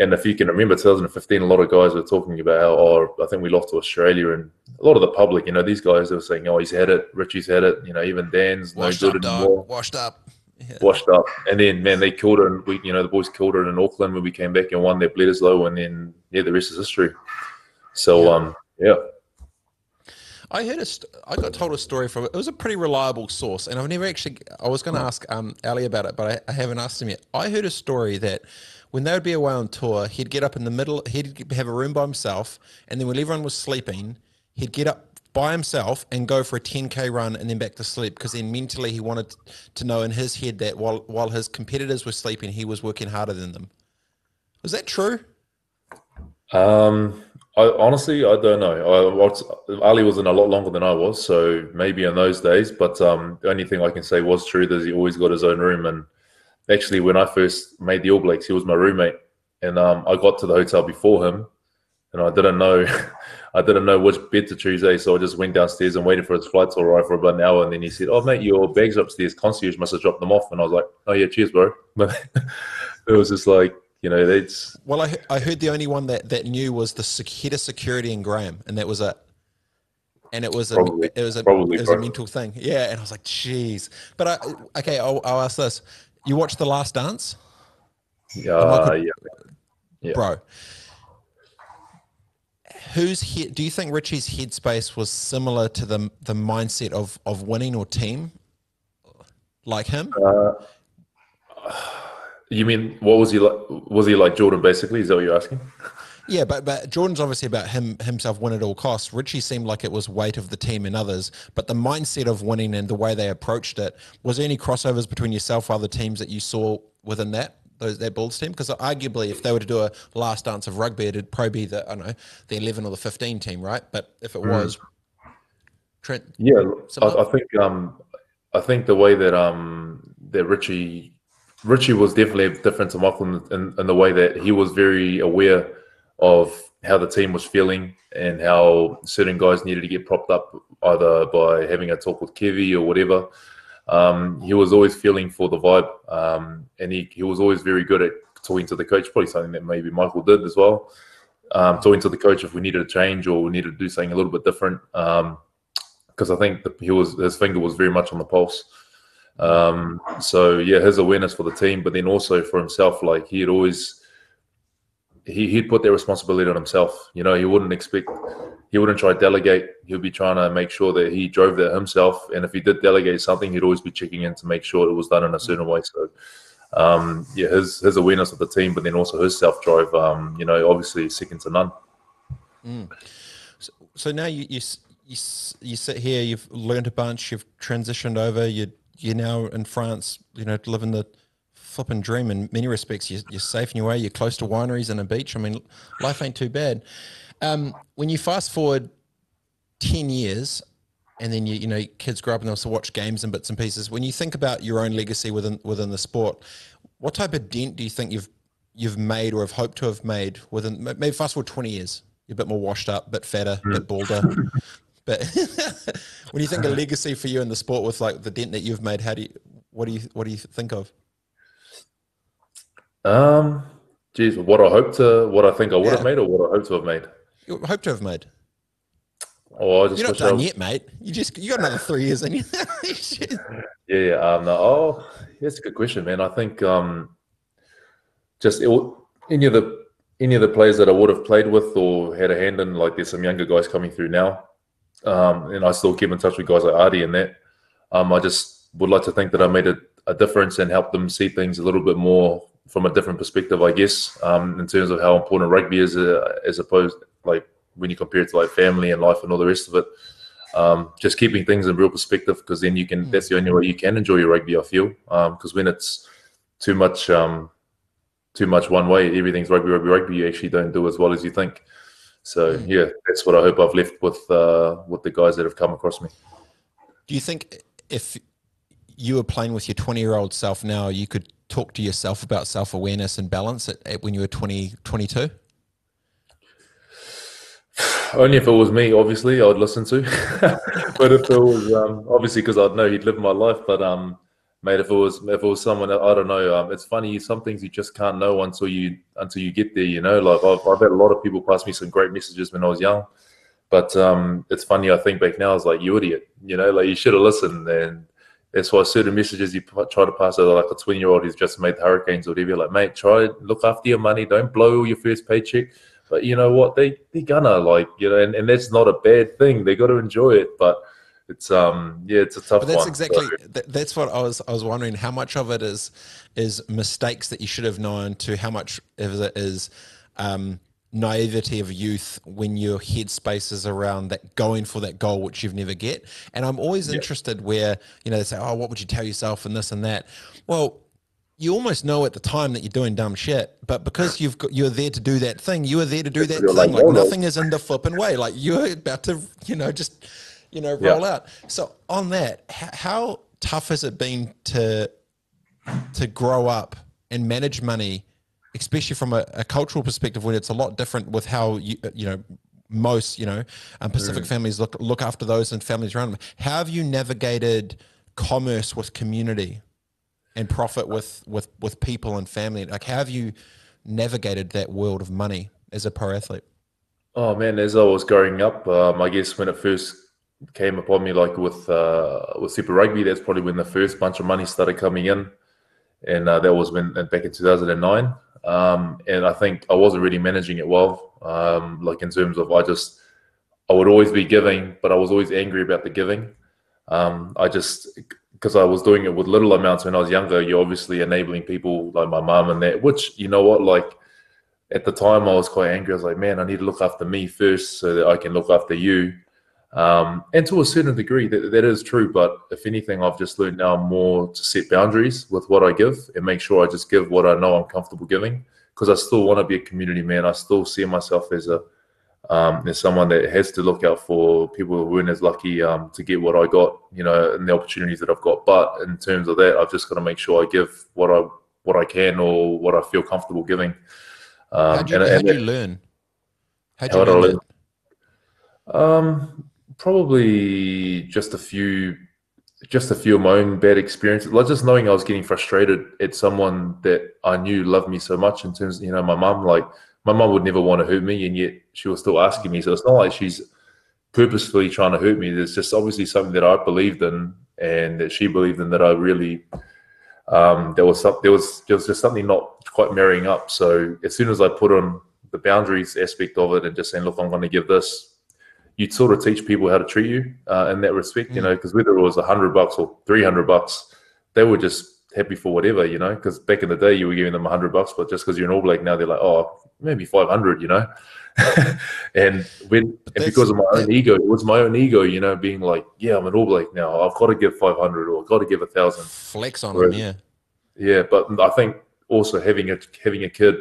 And if you can remember 2015, a lot of guys were talking about how, oh, I think we lost to Australia, and a lot of the public, you know, these guys were saying, oh, he's had it, Richie's had it, you know, even Dan's washed no good up, anymore. Washed up. Yeah. Washed up, and then man, they killed it. And we, you know, the boys killed it in Auckland when we came back and won their Bledisloe, and then yeah, the rest is history. So, yeah. um, yeah. I heard a st- I got told a story from it was a pretty reliable source, and I've never actually. I was going to ask um, Ali about it, but I, I, haven't asked him yet. I heard a story that when they would be away on tour, he'd get up in the middle. He'd have a room by himself, and then when everyone was sleeping, he'd get up by himself and go for a 10k run and then back to sleep because then mentally he wanted to know in his head that while while his competitors were sleeping, he was working harder than them. Was that true? Um, I, honestly, I don't know. I, Ali was in a lot longer than I was, so maybe in those days. But um, the only thing I can say was true is he always got his own room. And actually, when I first made the All Blacks, he was my roommate, and um, I got to the hotel before him, and I didn't know, I didn't know which bed to choose. Eh? So I just went downstairs and waited for his flight to arrive for about an hour, and then he said, "Oh mate, your bags upstairs. Concierge must have dropped them off." And I was like, "Oh yeah, cheers, bro." But it was just like you know, it's well. I I heard the only one that that knew was the head of security in Graham, and that was it. And it was a probably, it was a probably, it was a mental thing, yeah. And I was like, "Jeez!" But I okay, I'll, I'll ask this: You watched The Last Dance? Uh, yeah, yeah, bro. Who's head? Do you think Richie's headspace was similar to the the mindset of of winning or team, like him? Uh, you mean what was he like? Was he like Jordan? Basically, is that what you're asking? Yeah, but but Jordan's obviously about him himself win at all costs. Richie seemed like it was weight of the team and others, but the mindset of winning and the way they approached it. Was there any crossovers between yourself or other teams that you saw within that those that Bulls team? Because arguably, if they were to do a last dance of rugby, it'd probably be the I don't know the eleven or the fifteen team, right? But if it mm. was, Trent, yeah, I, I, think um, I think the way that um that Richie Richie was definitely different to Michael in, in, the way that he was very aware of how the team was feeling and how certain guys needed to get propped up either by having a talk with Kevy or whatever. Um, he was always feeling for the vibe, um, and he, he was always very good at talking to the coach. Probably something that maybe Michael did as well. Um, talking to the coach if we needed a change or we needed to do something a little bit different. Because um, I think the, he was his finger was very much on the pulse. Um, so yeah, his awareness for the team, but then also for himself, like he'd always he, he'd put that responsibility on himself. You know, he wouldn't expect he wouldn't try to delegate. He'd be trying to make sure that he drove that himself. And if he did delegate something, he'd always be checking in to make sure it was done in a certain way. So um, yeah, his his awareness of the team, but then also his self drive. Um, you know, obviously second to none. Mm. So, so now you, you you you sit here. You've learned a bunch. You've transitioned over. You you're now in France, you know, to living the flipping dream in many respects. You're, you're safe in your way. You're close to wineries and a beach. I mean, life ain't too bad. Um, when you fast forward 10 years and then you, you know, kids grow up and they also watch games and bits and pieces. When you think about your own legacy within, within the sport, what type of dent do you think you've, you've made or have hoped to have made within maybe fast forward 20 years? You're a bit more washed up, a bit fatter, a bit balder. But when you think of legacy for you in the sport with like the dent that you've made, how do you what do you what do you think of? Um, geez, what I hope to, what I think I would yeah. have made, or what I hope to have made. You hope to have made. Oh, I just you're not done yet, mate. You just you got another three years in you. yeah, yeah. Um, no, oh, that's a good question, man. I think um, just it, any of the any of the players that I would have played with or had a hand in, like there's some younger guys coming through now. Um, and I still keep in touch with guys like Ardie and that. Um, I just would like to think that I made a, a, difference and helped them see things a little bit more from a different perspective, I guess, um, in terms of how important rugby is, uh, as opposed like when you compare it to like family and life and all the rest of it. Um, just keeping things in real perspective because then you can. Mm. That's the only way you can enjoy your rugby. I feel because um, when it's too much, um, too much one way, everything's rugby, rugby, rugby. You actually don't do as well as you think. So hmm. yeah, that's what I hope I've left with uh, with the guys that have come across me. Do you think if you were playing with your 20 year old self now, you could talk to yourself about self awareness and balance at, at, when you were 20, 22? Only if it was me, obviously, I would listen to. but if it was um, obviously because I'd know he'd live my life. But um, mate. If it was if it was someone, I don't know. Um, it's funny. Some things you just can't know until you until you get there. You know, like I've, I've had a lot of people pass me some great messages when I was young, but um, it's funny. I think back now, I was like you idiot. You know, like you should have listened. And that's why certain messages you try to pass over, like a twenty year old who's just made the Hurricanes or whatever. Like, mate, try look after your money. Don't blow your first paycheck. But you know what? They they gonna like you know, and, and that's not a bad thing. They got to enjoy it, but it's um yeah it's a tough but that's one, exactly so. that's what i was i was wondering how much of it is is mistakes that you should have known to how much of it is um naivety of youth when your headspace is around that going for that goal which you've never get and i'm always interested where you know they say oh what would you tell yourself and this and that well you almost know at the time that you're doing dumb shit, but because you've got you're there to do that thing, you are there to do that thing. Like, like oh, nothing is in the flipping way. Like you're about to, you know, just you know, roll yeah. out. So on that, how tough has it been to to grow up and manage money, especially from a, a cultural perspective, when it's a lot different with how you you know most you know um, Pacific mm. families look look after those and families around them. How have you navigated commerce with community and profit with with with people and family? Like, how have you navigated that world of money as a pro athlete? Oh man, as I was growing up, um, I guess when it first came upon me like with uh, with Super Rugby. That's probably when the first bunch of money started coming in, and uh, that was when back in 2009. Um, and I think I wasn't really managing it well, um, like in terms of I just I would always be giving, but I was always angry about the giving. Um, I just because I was doing it with little amounts when I was younger. You're obviously enabling people like my mom and that, which you know what, like at the time I was quite angry. I was like, man, I need to look after me first so that I can look after you. Um, and to a certain degree, that, that is true. But if anything, I've just learned now more to set boundaries with what I give and make sure I just give what I know I'm comfortable giving because I still want to be a community man. I still see myself as a um, as someone that has to look out for people who weren't as lucky um, to get what I got, you know, and the opportunities that I've got. But in terms of that, I've just got to make sure I give what I what I can or what I feel comfortable giving. Um, how do you, and, and you learn? How do you learn? learn? Um, probably just a few just a few of my own bad experiences. Like just knowing I was getting frustrated at someone that I knew loved me so much in terms, of, you know, my mum, like my mum would never want to hurt me and yet she was still asking me. So it's not like she's purposefully trying to hurt me. There's just obviously something that I believed in and that she believed in that I really um, there was some, there was there was just something not quite marrying up. So as soon as I put on the boundaries aspect of it and just saying, look, I'm going to give this you'd sort of teach people how to treat you uh, in that respect, you mm. know, because whether it was a hundred bucks or three hundred bucks, they were just happy for whatever, you know. Because back in the day, you were giving them a hundred bucks, but just because you're an All Black now, they're like, oh, maybe five hundred, you know. and when and because of my own ego, it was my own ego, you know, being like, yeah, I'm an All Black now. I've got to give five hundred or I've got to give a thousand. Flex on them, yeah. Yeah, but I think also having a having a kid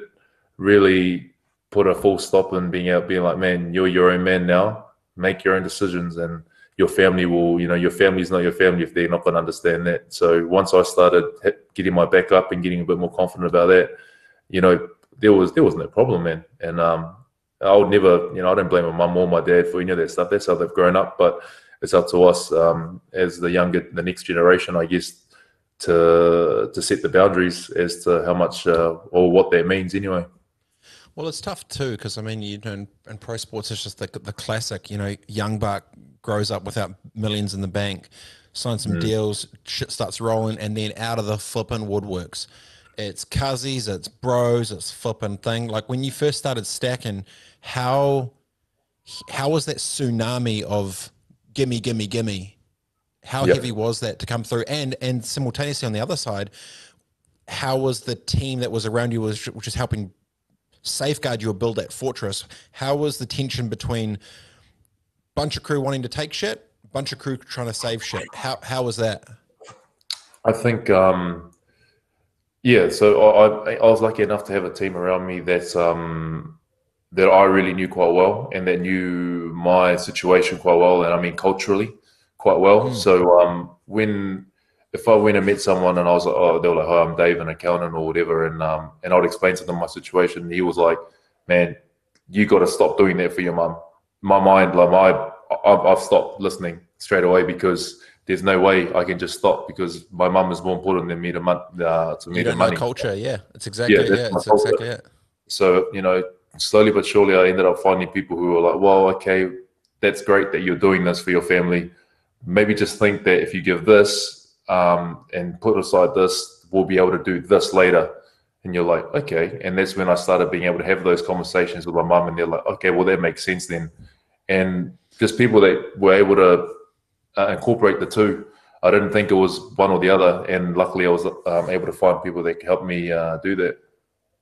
really put a full stop in being out, being like, man, you're your own man now make your own decisions and your family will you know your family's not your family if they're not going to understand that. So once i started getting my back up and getting a bit more confident about that you know there was there was no problem man. And um i would never you know i don't blame my mum or my dad for any of that stuff. That's how they've grown up. But it's up to us um as the younger the next generation i guess to to set the boundaries as to how much uh, or what that means anyway well, it's tough too because I mean, you know, in, in, pro sports, it's just the, the classic. You know, young buck grows up without millions in the bank, signs some mm. deals, shit starts rolling, and then out of the flipping woodworks, it's cousins, it's bros, it's flipping thing. Like when you first started stacking, how how was that tsunami of gimme, gimme, gimme? How yep. heavy was that to come through? And and simultaneously on the other side, how was the team that was around you was which is helping safeguard you or build that fortress. How was the tension between bunch of crew wanting to take shit, bunch of crew trying to save shit? How how was that? I think, um, yeah. So I, I was lucky enough to have a team around me that um, that I really knew quite well and that knew my situation quite well, and I mean culturally quite well. Mm. So um, when if I went and met someone and I was like, oh, they were like, "Hi, I'm Dave, an accountant or whatever," and um, and I'd explain to them my situation. he was like, "Man, you got to stop doing that for your mum." My mind, like my, I've, I've stopped listening straight away because there's no way I can just stop because my mum is more important than me to, uh, to me you money. culture, yeah, it's exactly yeah, yeah it's exactly it. So you know, slowly but surely, I ended up finding people who were like, "Well, okay, that's great that you're doing this for your family. Maybe just think that if you give this um, and put aside this, we'll be able to do this later." And you're like, "Okay," and that's when I started being able to have those conversations with my mum, and they're like, "Okay, well, that makes sense then." And just people that were able to uh, incorporate the two. I didn't think it was one or the other, and luckily I was um, able to find people that helped me uh, do that.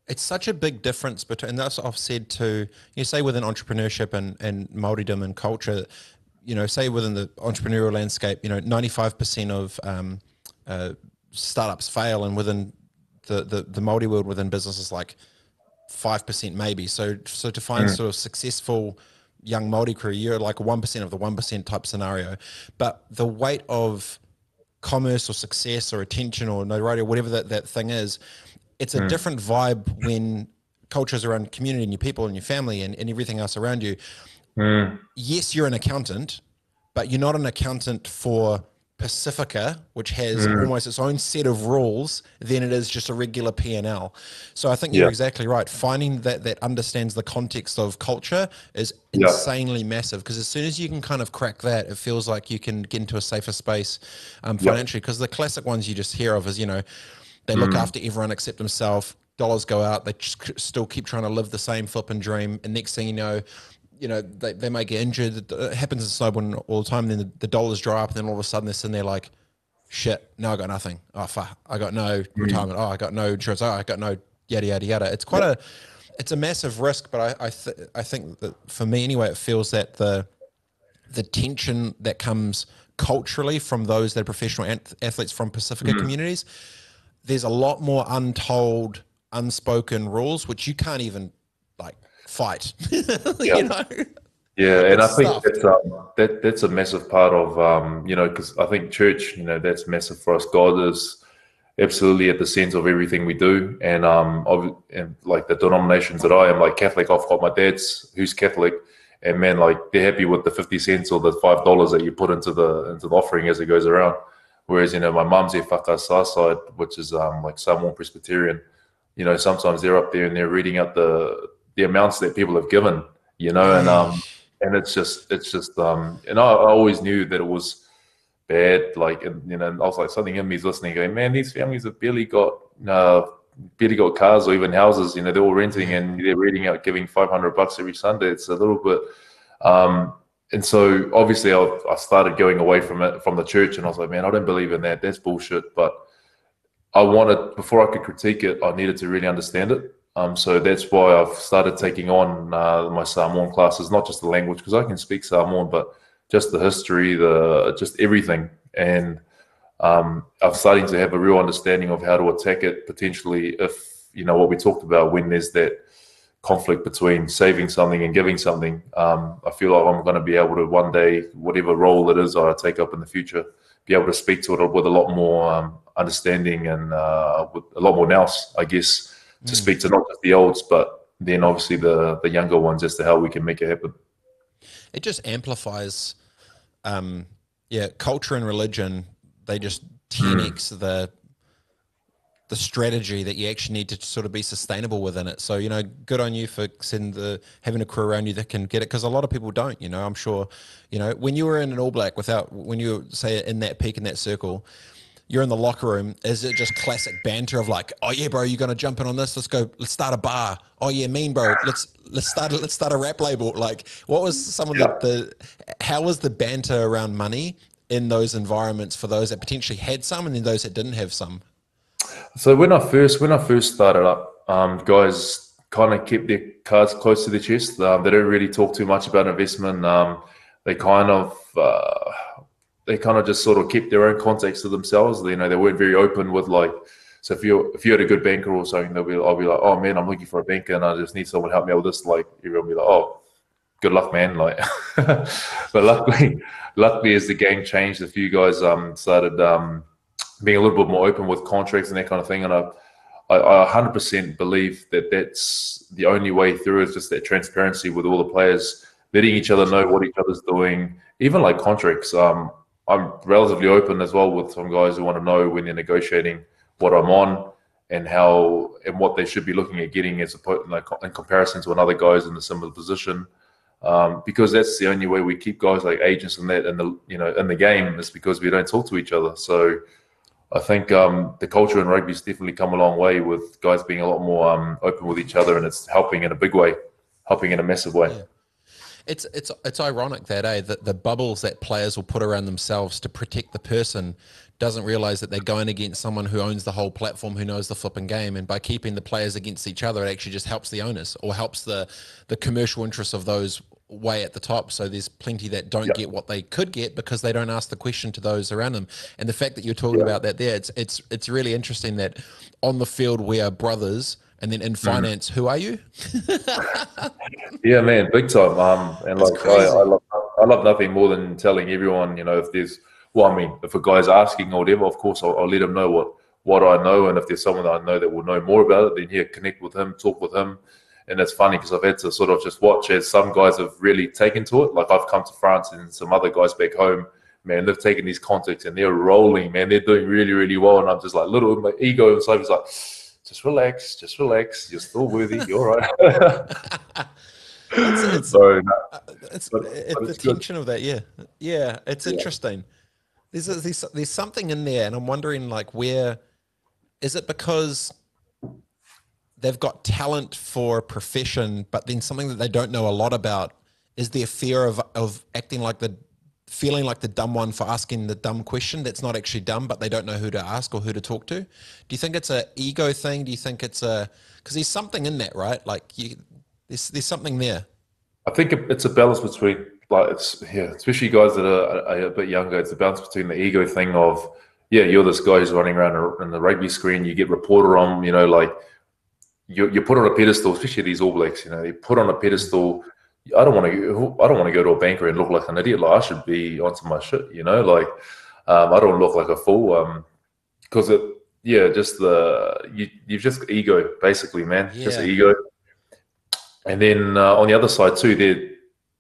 It's such a big difference between. That's I've said to you say within entrepreneurship and and Maoridom and culture. You know, say within the entrepreneurial landscape, you know, ninety five percent of um, uh, startups fail, and within the the the Maori world within businesses like five percent maybe. So so to find mm. sort of successful young Māori crew, you're like 1% of the 1% type scenario. But the weight of commerce or success or attention or notoriety or whatever that, that thing is, it's a mm. different vibe when culture's around community and your people and your family and, and everything else around you. Mm. Yes, you're an accountant, but you're not an accountant for Pacifica, which has mm. almost its own set of rules, than it is just a regular P and L. So I think you're exactly right. Finding that that understands the context of culture is insanely massive because as soon as you can kind of crack that, it feels like you can get into a safer space um, financially. Because the classic ones you just hear of is you know they look mm. after everyone except themselves. Dollars go out, they still keep trying to live the same flipping dream, and next thing you know, you know, they, they may get injured. It happens in snowboarding all the time. And then the, the, dollars dry up, and then all of a sudden they're sitting there like, shit, no, I got nothing. Oh, fuck, I got no mm. retirement. Oh, I got no insurance. Oh, I got no yada, yada, yada. It's quite a, it's a massive risk, but I, I, th- I think that for me anyway, it feels that the, the tension that comes culturally from those that are professional athletes from Pacifica mm. communities, there's a lot more untold, unspoken rules, which you can't even fight. you know. Yeah, and I think that's um, that that's a massive part of um, you know because I think church, you know, that's massive for us. God is absolutely at the center of everything we do, and um, of, and like the denominations that I am, like Catholic, I've got my dad's who's Catholic, and man, like they're happy with the fifty cents or the five dollars that you put into the into the offering as it goes around. Whereas you know my mum's a whakasa side, which is um like Samoan Presbyterian. You know, sometimes they're up there and they're reading out the the amounts that people have given, you know, and um, and it's just it's just um, and I, I always knew that it was bad, like, and you know, I was like something in me is listening, going, man, these families have barely got uh, barely got cars or even houses, you know, they're all renting and they're reading out giving five hundred bucks every Sunday. It's a little bit. Um, and so obviously I, I, started going away from it from the church and i was like man i don't believe in that that's bullshit but i wanted before i could critique it i needed to really understand it um, so that's why I've started taking on uh, my Samoan classes, not just the language, because I can speak Samoan, but just the history, the just everything. And um, I'm starting to have a real understanding of how to attack it potentially if, you know, what we talked about when there's that conflict between saving something and giving something. Um, I feel like I'm going to be able to one day, whatever role it is I take up in the future, be able to speak to it with a lot more um, understanding and uh, with a lot more nous, I guess to mm. speak to not just the olds, but then obviously the the younger ones as to how we can make it happen. It just amplifies, um, yeah, culture and religion. They just 10x mm. the the strategy that you actually need to sort of be sustainable within it. So you know, good on you for sending the having a crew around you that can get it because a lot of people don't. You know, I'm sure. You know, when you were in an All Black without when you say in that peak in that circle, you're in the locker room, is it just classic banter of like, oh yeah, bro, you're gonna jump in on this? Let's go. Let's start a bar. Oh yeah, mean bro. Let's let's start let's start a rap label. Like, what was some of yeah. the, the how was the banter around money in those environments for those that potentially had some and then those that didn't have some? So when I first when I first started up, um, guys kind of kept their cards close to their chest. Um, they don't really talk too much about investment. Um, they kind of uh, they kind of just sort of kept their own context to themselves. You know, they weren't very open with like. So if you if you had a good banker or something, they'll be I'll be like, oh man, I'm looking for a banker and I just need someone to help me out with this. Like everyone will be like, oh, good luck, man. Like, but luckily, luckily as the game changed, a few guys um started um being a little bit more open with contracts and that kind of thing, and I. I, I 100% believe that that's the only way through is just that transparency with all the players, letting each other know what each other's doing. Even like contracts, um, I'm relatively open as well with some guys who want to know when they're negotiating what I'm on and how and what they should be looking at getting as a like in comparison to another guys in a similar position. Um, because that's the only way we keep guys like agents and that in the you know in the game is because we don't talk to each other. So I think um, the culture in rugby's definitely come a long way with guys being a lot more um, open with each other, and it's helping in a big way, helping in a massive way. Yeah. It's it's it's ironic that eh that the bubbles that players will put around themselves to protect the person doesn't realize that they're going against someone who owns the whole platform who knows the flipping game and by keeping the players against each other it actually just helps the owners or helps the the commercial interests of those way at the top so there's plenty that don't yep. get what they could get because they don't ask the question to those around them and the fact that you're talking yep. about that there it's it's it's really interesting that on the field we are brothers and then in finance, mm. who are you? yeah, man, big time. Um, and That's like I, I, love, I love nothing more than telling everyone, you know, if there's, well, I mean, if a guy's asking or whatever, of course, I'll, I'll let him know what what I know, and if there's someone that I know that will know more about it, then yeah, connect with him, talk with him. And it's funny because I've had to sort of just watch as some guys have really taken to it. Like I've come to France and some other guys back home, man, they've taken these contacts and they're rolling, man. They're doing really, really well. And I'm just like, little, my ego inside is like, just relax, just relax. You're still worthy. You're all right. it's, it's, so, no, uh, it's, but, it's but the tension good. of that. Yeah. Yeah. It's yeah. interesting. There's, there's, there's something in there. And I'm wondering, like, where is it because they've got talent for a profession, but then something that they don't know a lot about is their fear of, of acting like the feeling like the dumb one for asking the dumb question that's not actually dumb, but they don't know who to ask or who to talk to? Do you think it's a ego thing? Do you think it's a because there's something in that, right? Like you, there's there's something there. I think it's a balance between like it's yeah, especially guys that are, are a bit younger. It's a balance between the ego thing of yeah, you're this guy who's running around in the rugby screen. You get reported on, you know, like you you put on a pedestal, especially these All Blacks. You know, they put on a pedestal I don't want to. I don't want to go to a banker and look like an idiot. Like I should be onto my shit, you know. Like um, I don't look like a fool because um, it. Yeah, just the you. You've just ego, basically, man. Yeah. Just ego. And then uh, on the other side too, they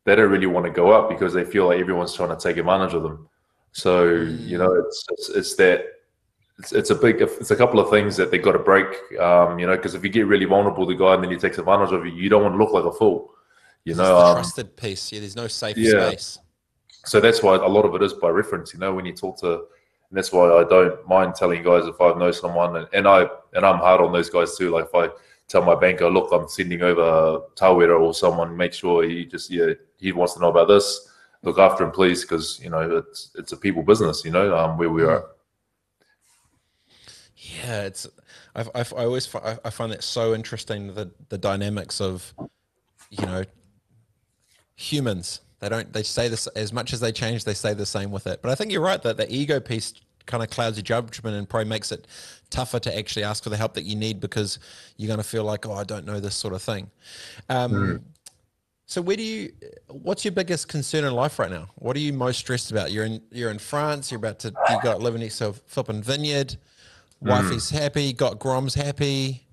they don't really want to go up because they feel like everyone's trying to take advantage of them. So mm. you know, it's, it's it's, that. It's, it's a big. It's a couple of things that they got to break. Um, you know, because if you get really vulnerable to the guy and then he takes advantage of you, you don't want to look like a fool. You know, um, trusted piece. Yeah, there's no safe yeah. space. So that's why a lot of it is by reference. You know, when you talk to, and that's why I don't mind telling guys if I know someone, and, and I and I'm hard on those guys too. Like if I tell my banker, look, I'm sending over Tawera or someone, make sure he just yeah he wants to know about this. Look after him, please, because you know it's it's a people business. You know, um, where we are. Yeah, it's I, I, I always I find that so interesting the the dynamics of you know humans. They don't. They say this as much as they change. They say the same with it. But I think you're right that the ego piece kind of clouds your judgment and probably makes it tougher to actually ask for the help that you need because you're going to feel like, oh, I don't know this sort of thing. Um, mm. So where do you? What's your biggest concern in life right now? What are you most stressed about? You're in you're in France. You're about to you got living next to a flipping vineyard. Wifey's mm. happy. Got Grom's happy.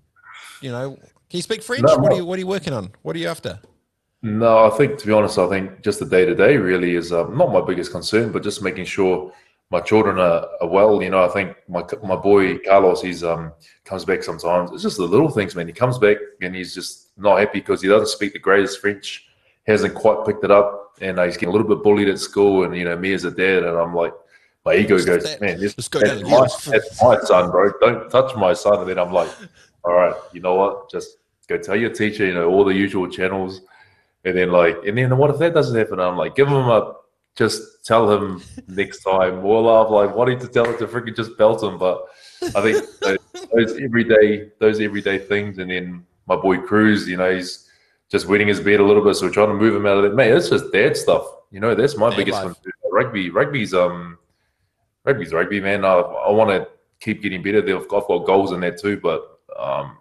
You know, can you speak French? No, what are you What are you working on? What are you after? No, I think to be honest, I think just the day to day really is um, not my biggest concern, but just making sure my children are, are, well. You know, I think my my boy Carlos, he's um comes back sometimes. It's just the little things, man. He comes back and he's just not happy because he doesn't speak the greatest French, hasn't quite picked it up, and uh, he's getting a little bit bullied at school. And you know, me as a dad, and I'm like, my ego just goes, that, man, this, that's, my, that's my son, bro. Don't touch my son. And then I'm like, all right, you know what? Just go tell your teacher, you know, all the usual channels and then like, and then what if that doesn't happen? I'm like, give him a, just tell him next time. More love, like wanting to tell it to freaking just belt him. But I think those, those everyday, those everyday things. And then my boy Cruz, you know, he's just wetting his bed a little bit. So we're trying to move him out of that. Mate, it's just dad stuff. You know, that's my biggest concern. Rugby, rugby's, um, rugby's rugby, man. I, I want to keep getting better. I've got, I've got goals in that too. But, um,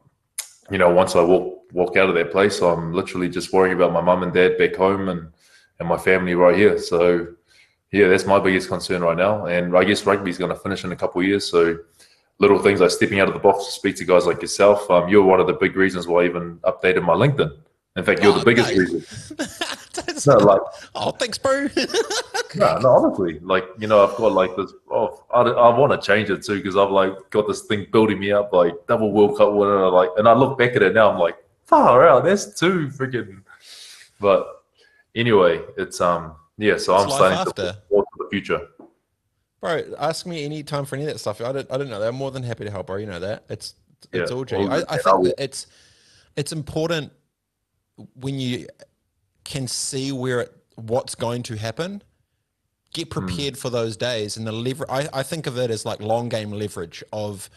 you know, once I walk walk out of that place, I'm literally just worrying about my mum and dad back home and and my family right here. So yeah, that's my biggest concern right now. And I guess rugby is going to finish in a couple of years. So little things like stepping out of the box to speak to guys like yourself. Um, you're one of the big reasons why I even updated my LinkedIn. In fact, you're Oh, the biggest no. reason. No, like oh, thanks, bro. no, no, honestly, like you know, I've got like this. Oh, I, I want to change it too because I've like got this thing building me up, like double World Cup winner, like, and I look back at it now, I'm like, far out. That's two freaking. But anyway, it's um, yeah. So It's I'm starting after. to look to the future. Bro, ask me any time for any of that stuff. I don't, I don't know. I'm more than happy to help, bro. You know that. It's it's Yeah, all G. I, I think that it's it's important when you can see where it, what's going to happen. Get Hmm. prepared for those days and the lever. I, I think of it as like long game leverage of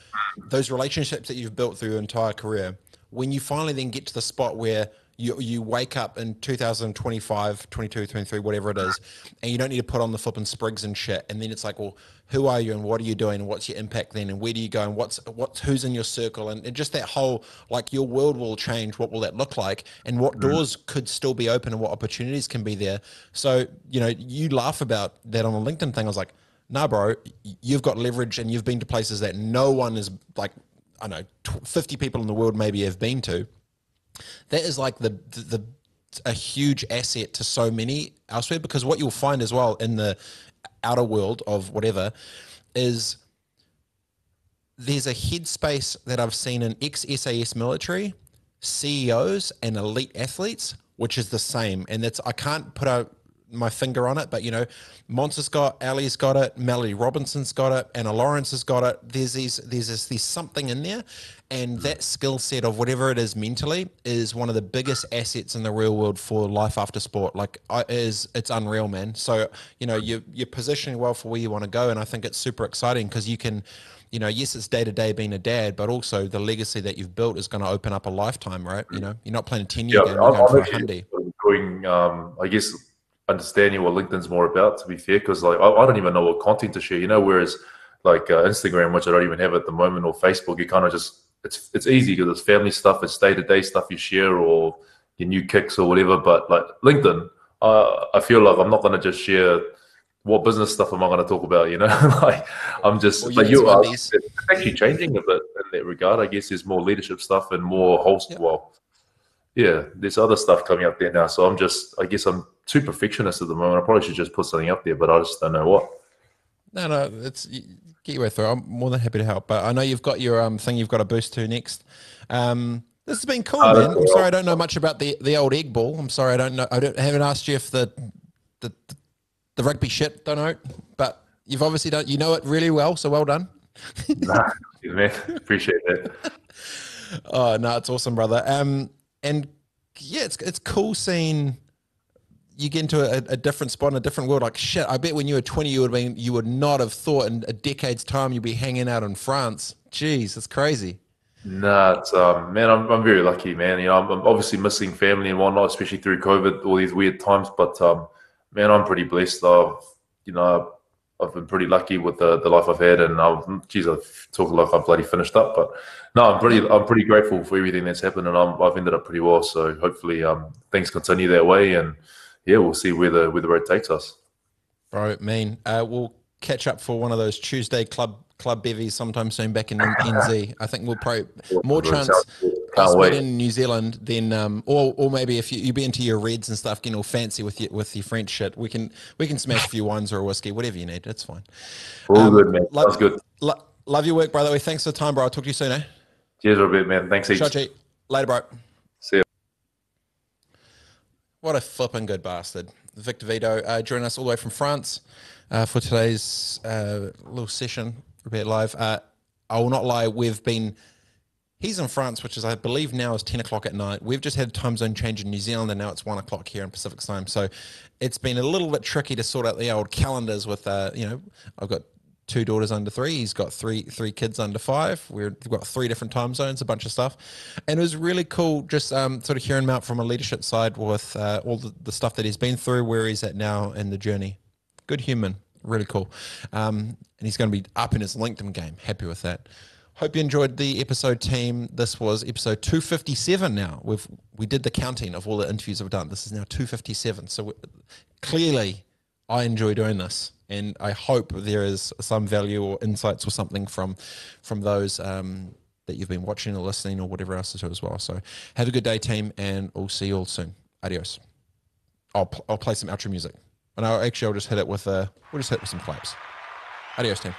those relationships that you've built through your entire career. When you finally then get to the spot where you, you wake up in 2025, 22, 23, whatever it is, and you don't need to put on the flipping sprigs and shit. And then it's like, well, who are you and what are you doing and what's your impact then and where do you go and what's what's who's in your circle and, and just that whole like your world will change. What will that look like and what mm. doors could still be open and what opportunities can be there. So you know, you laugh about that on the LinkedIn thing. I was like, nah, bro, you've got leverage and you've been to places that no one is like, I don't know, 50 people in the world maybe have been to that is like the, the the a huge asset to so many elsewhere because what you'll find as well in the outer world of whatever is there's a headspace that I've seen in ex SAS military CEOs and elite athletes, which is the same. And that's I can't put a my finger on it, but you know, Monster's got, Ali's got it, Melodie Robinson's got it, Anna Lawrence has got it. There's these, there's this, there's something in there, and that skill set of whatever it is mentally is one of the biggest assets in the real world for life after sport. Like, I, is it's unreal, man. So you know, you you're positioning well for where you want to go, and I think it's super exciting because you can you know, yes, it's day to day being a dad, but also the legacy that you've built is going to open up a lifetime, right? You know, you're not playing a 10 year Yeah, game, I'm, for I'm a actually hundy. doing, um, I guess, understanding what LinkedIn's more about. To be fair, because like I, I don't even know what content to share. You know, whereas like uh, Instagram, which I don't even have at the moment, or Facebook, you kind of just it's it's easy because it's family stuff, it's day to day stuff you share, or your new kicks or whatever. But like LinkedIn, uh, I feel like I'm not going to just share. What business stuff am I going to talk about? You know, like I'm just. Well, yes, you are. It's actually changing a bit in that regard. I guess there's more leadership stuff and more. Yeah. Well, yeah, there's other stuff coming up there now. So I'm just, I guess I'm too perfectionist at the moment. I probably should just put something up there, but I just don't know what. No, no, it's get your way through. I'm more than happy to help, but I know you've got your um thing you've got to boost to next. Um, this has been cool, Oh, man. I'm sorry I don't know much about the the old egg ball. I'm sorry I don't know. I don't I haven't asked you if the the the rugby shit. Don't know, but you've obviously done. You know it really well, so well done. Nah, man, appreciate it. Oh no, it's awesome, brother. Um, and yeah, it's it's cool seeing you get into a, a different spot in a different world. Like shit, I bet when you were twenty, you would have been you would not have thought in a decade's time you'd be hanging out in France. Jeez, it's crazy. Nah, it's, um, man, I'm, I'm very lucky, man. You know, I'm, I'm obviously missing family and whatnot, especially through COVID, all these weird times. But um, man, I'm pretty blessed. I've, you know, I've been pretty lucky with the, the life I've had, and I've, geez, I've talked like I've bloody finished up. But no, I'm pretty, I'm pretty grateful for everything that's happened, and I'm, I've ended up pretty well. So hopefully, um, things continue that way, and yeah, we'll see where the where the road takes us. Bro, mean. Uh, we'll catch up for one of those Tuesday club club bevies sometime soon back in NZ. I think we'll probably more chance Sounds us wait. in New Zealand than um or or maybe if you, you be into your reds and stuff, getting all fancy with your with your French shit, we can we can smash a few wines or a whiskey, whatever you need. It's fine. All Um, good, man. love- Sounds good. Lo- love your work, brother. Way. Thanks for the time, bro. I'll talk to you soon, eh? Cheers, Robett, man. Thanks, heaps. Later, bro. See ya. What a flipping good bastard. Victor Vito uh, joining us all the way from France uh, for today's uh, little session, Robett Live. Uh, I will not lie, we've been, he's in France, which is, I believe, now is 10 o'clock at night. We've just had a time zone change in New Zealand, and now it's 1 o'clock here in Pacific time. So it's been a little bit tricky to sort out the old calendars with, uh, you know, I've got two daughters under three. He's got three three kids under five. We're, we've got three different time zones, a bunch of stuff, and it was really cool just um, sort of hearing him out from a leadership side with uh, all the, the stuff that he's been through, where he's at now in the journey. Good human, really cool, um, and he's going to be up in his LinkedIn game. Happy with that. Hope you enjoyed the episode, team. This was episode 257. Now we've we did the counting of all the interviews I've done. This is now 257. So clearly, I enjoy doing this, and I hope there is some value or insights or something from from those um, that you've been watching or listening or whatever else to as well. So have a good day, team, and we'll see you all soon. Adios. I'll, I'll play some outro music. And I'll actually, I'll just hit it with a, we'll just hit it with some claps. Adios, team.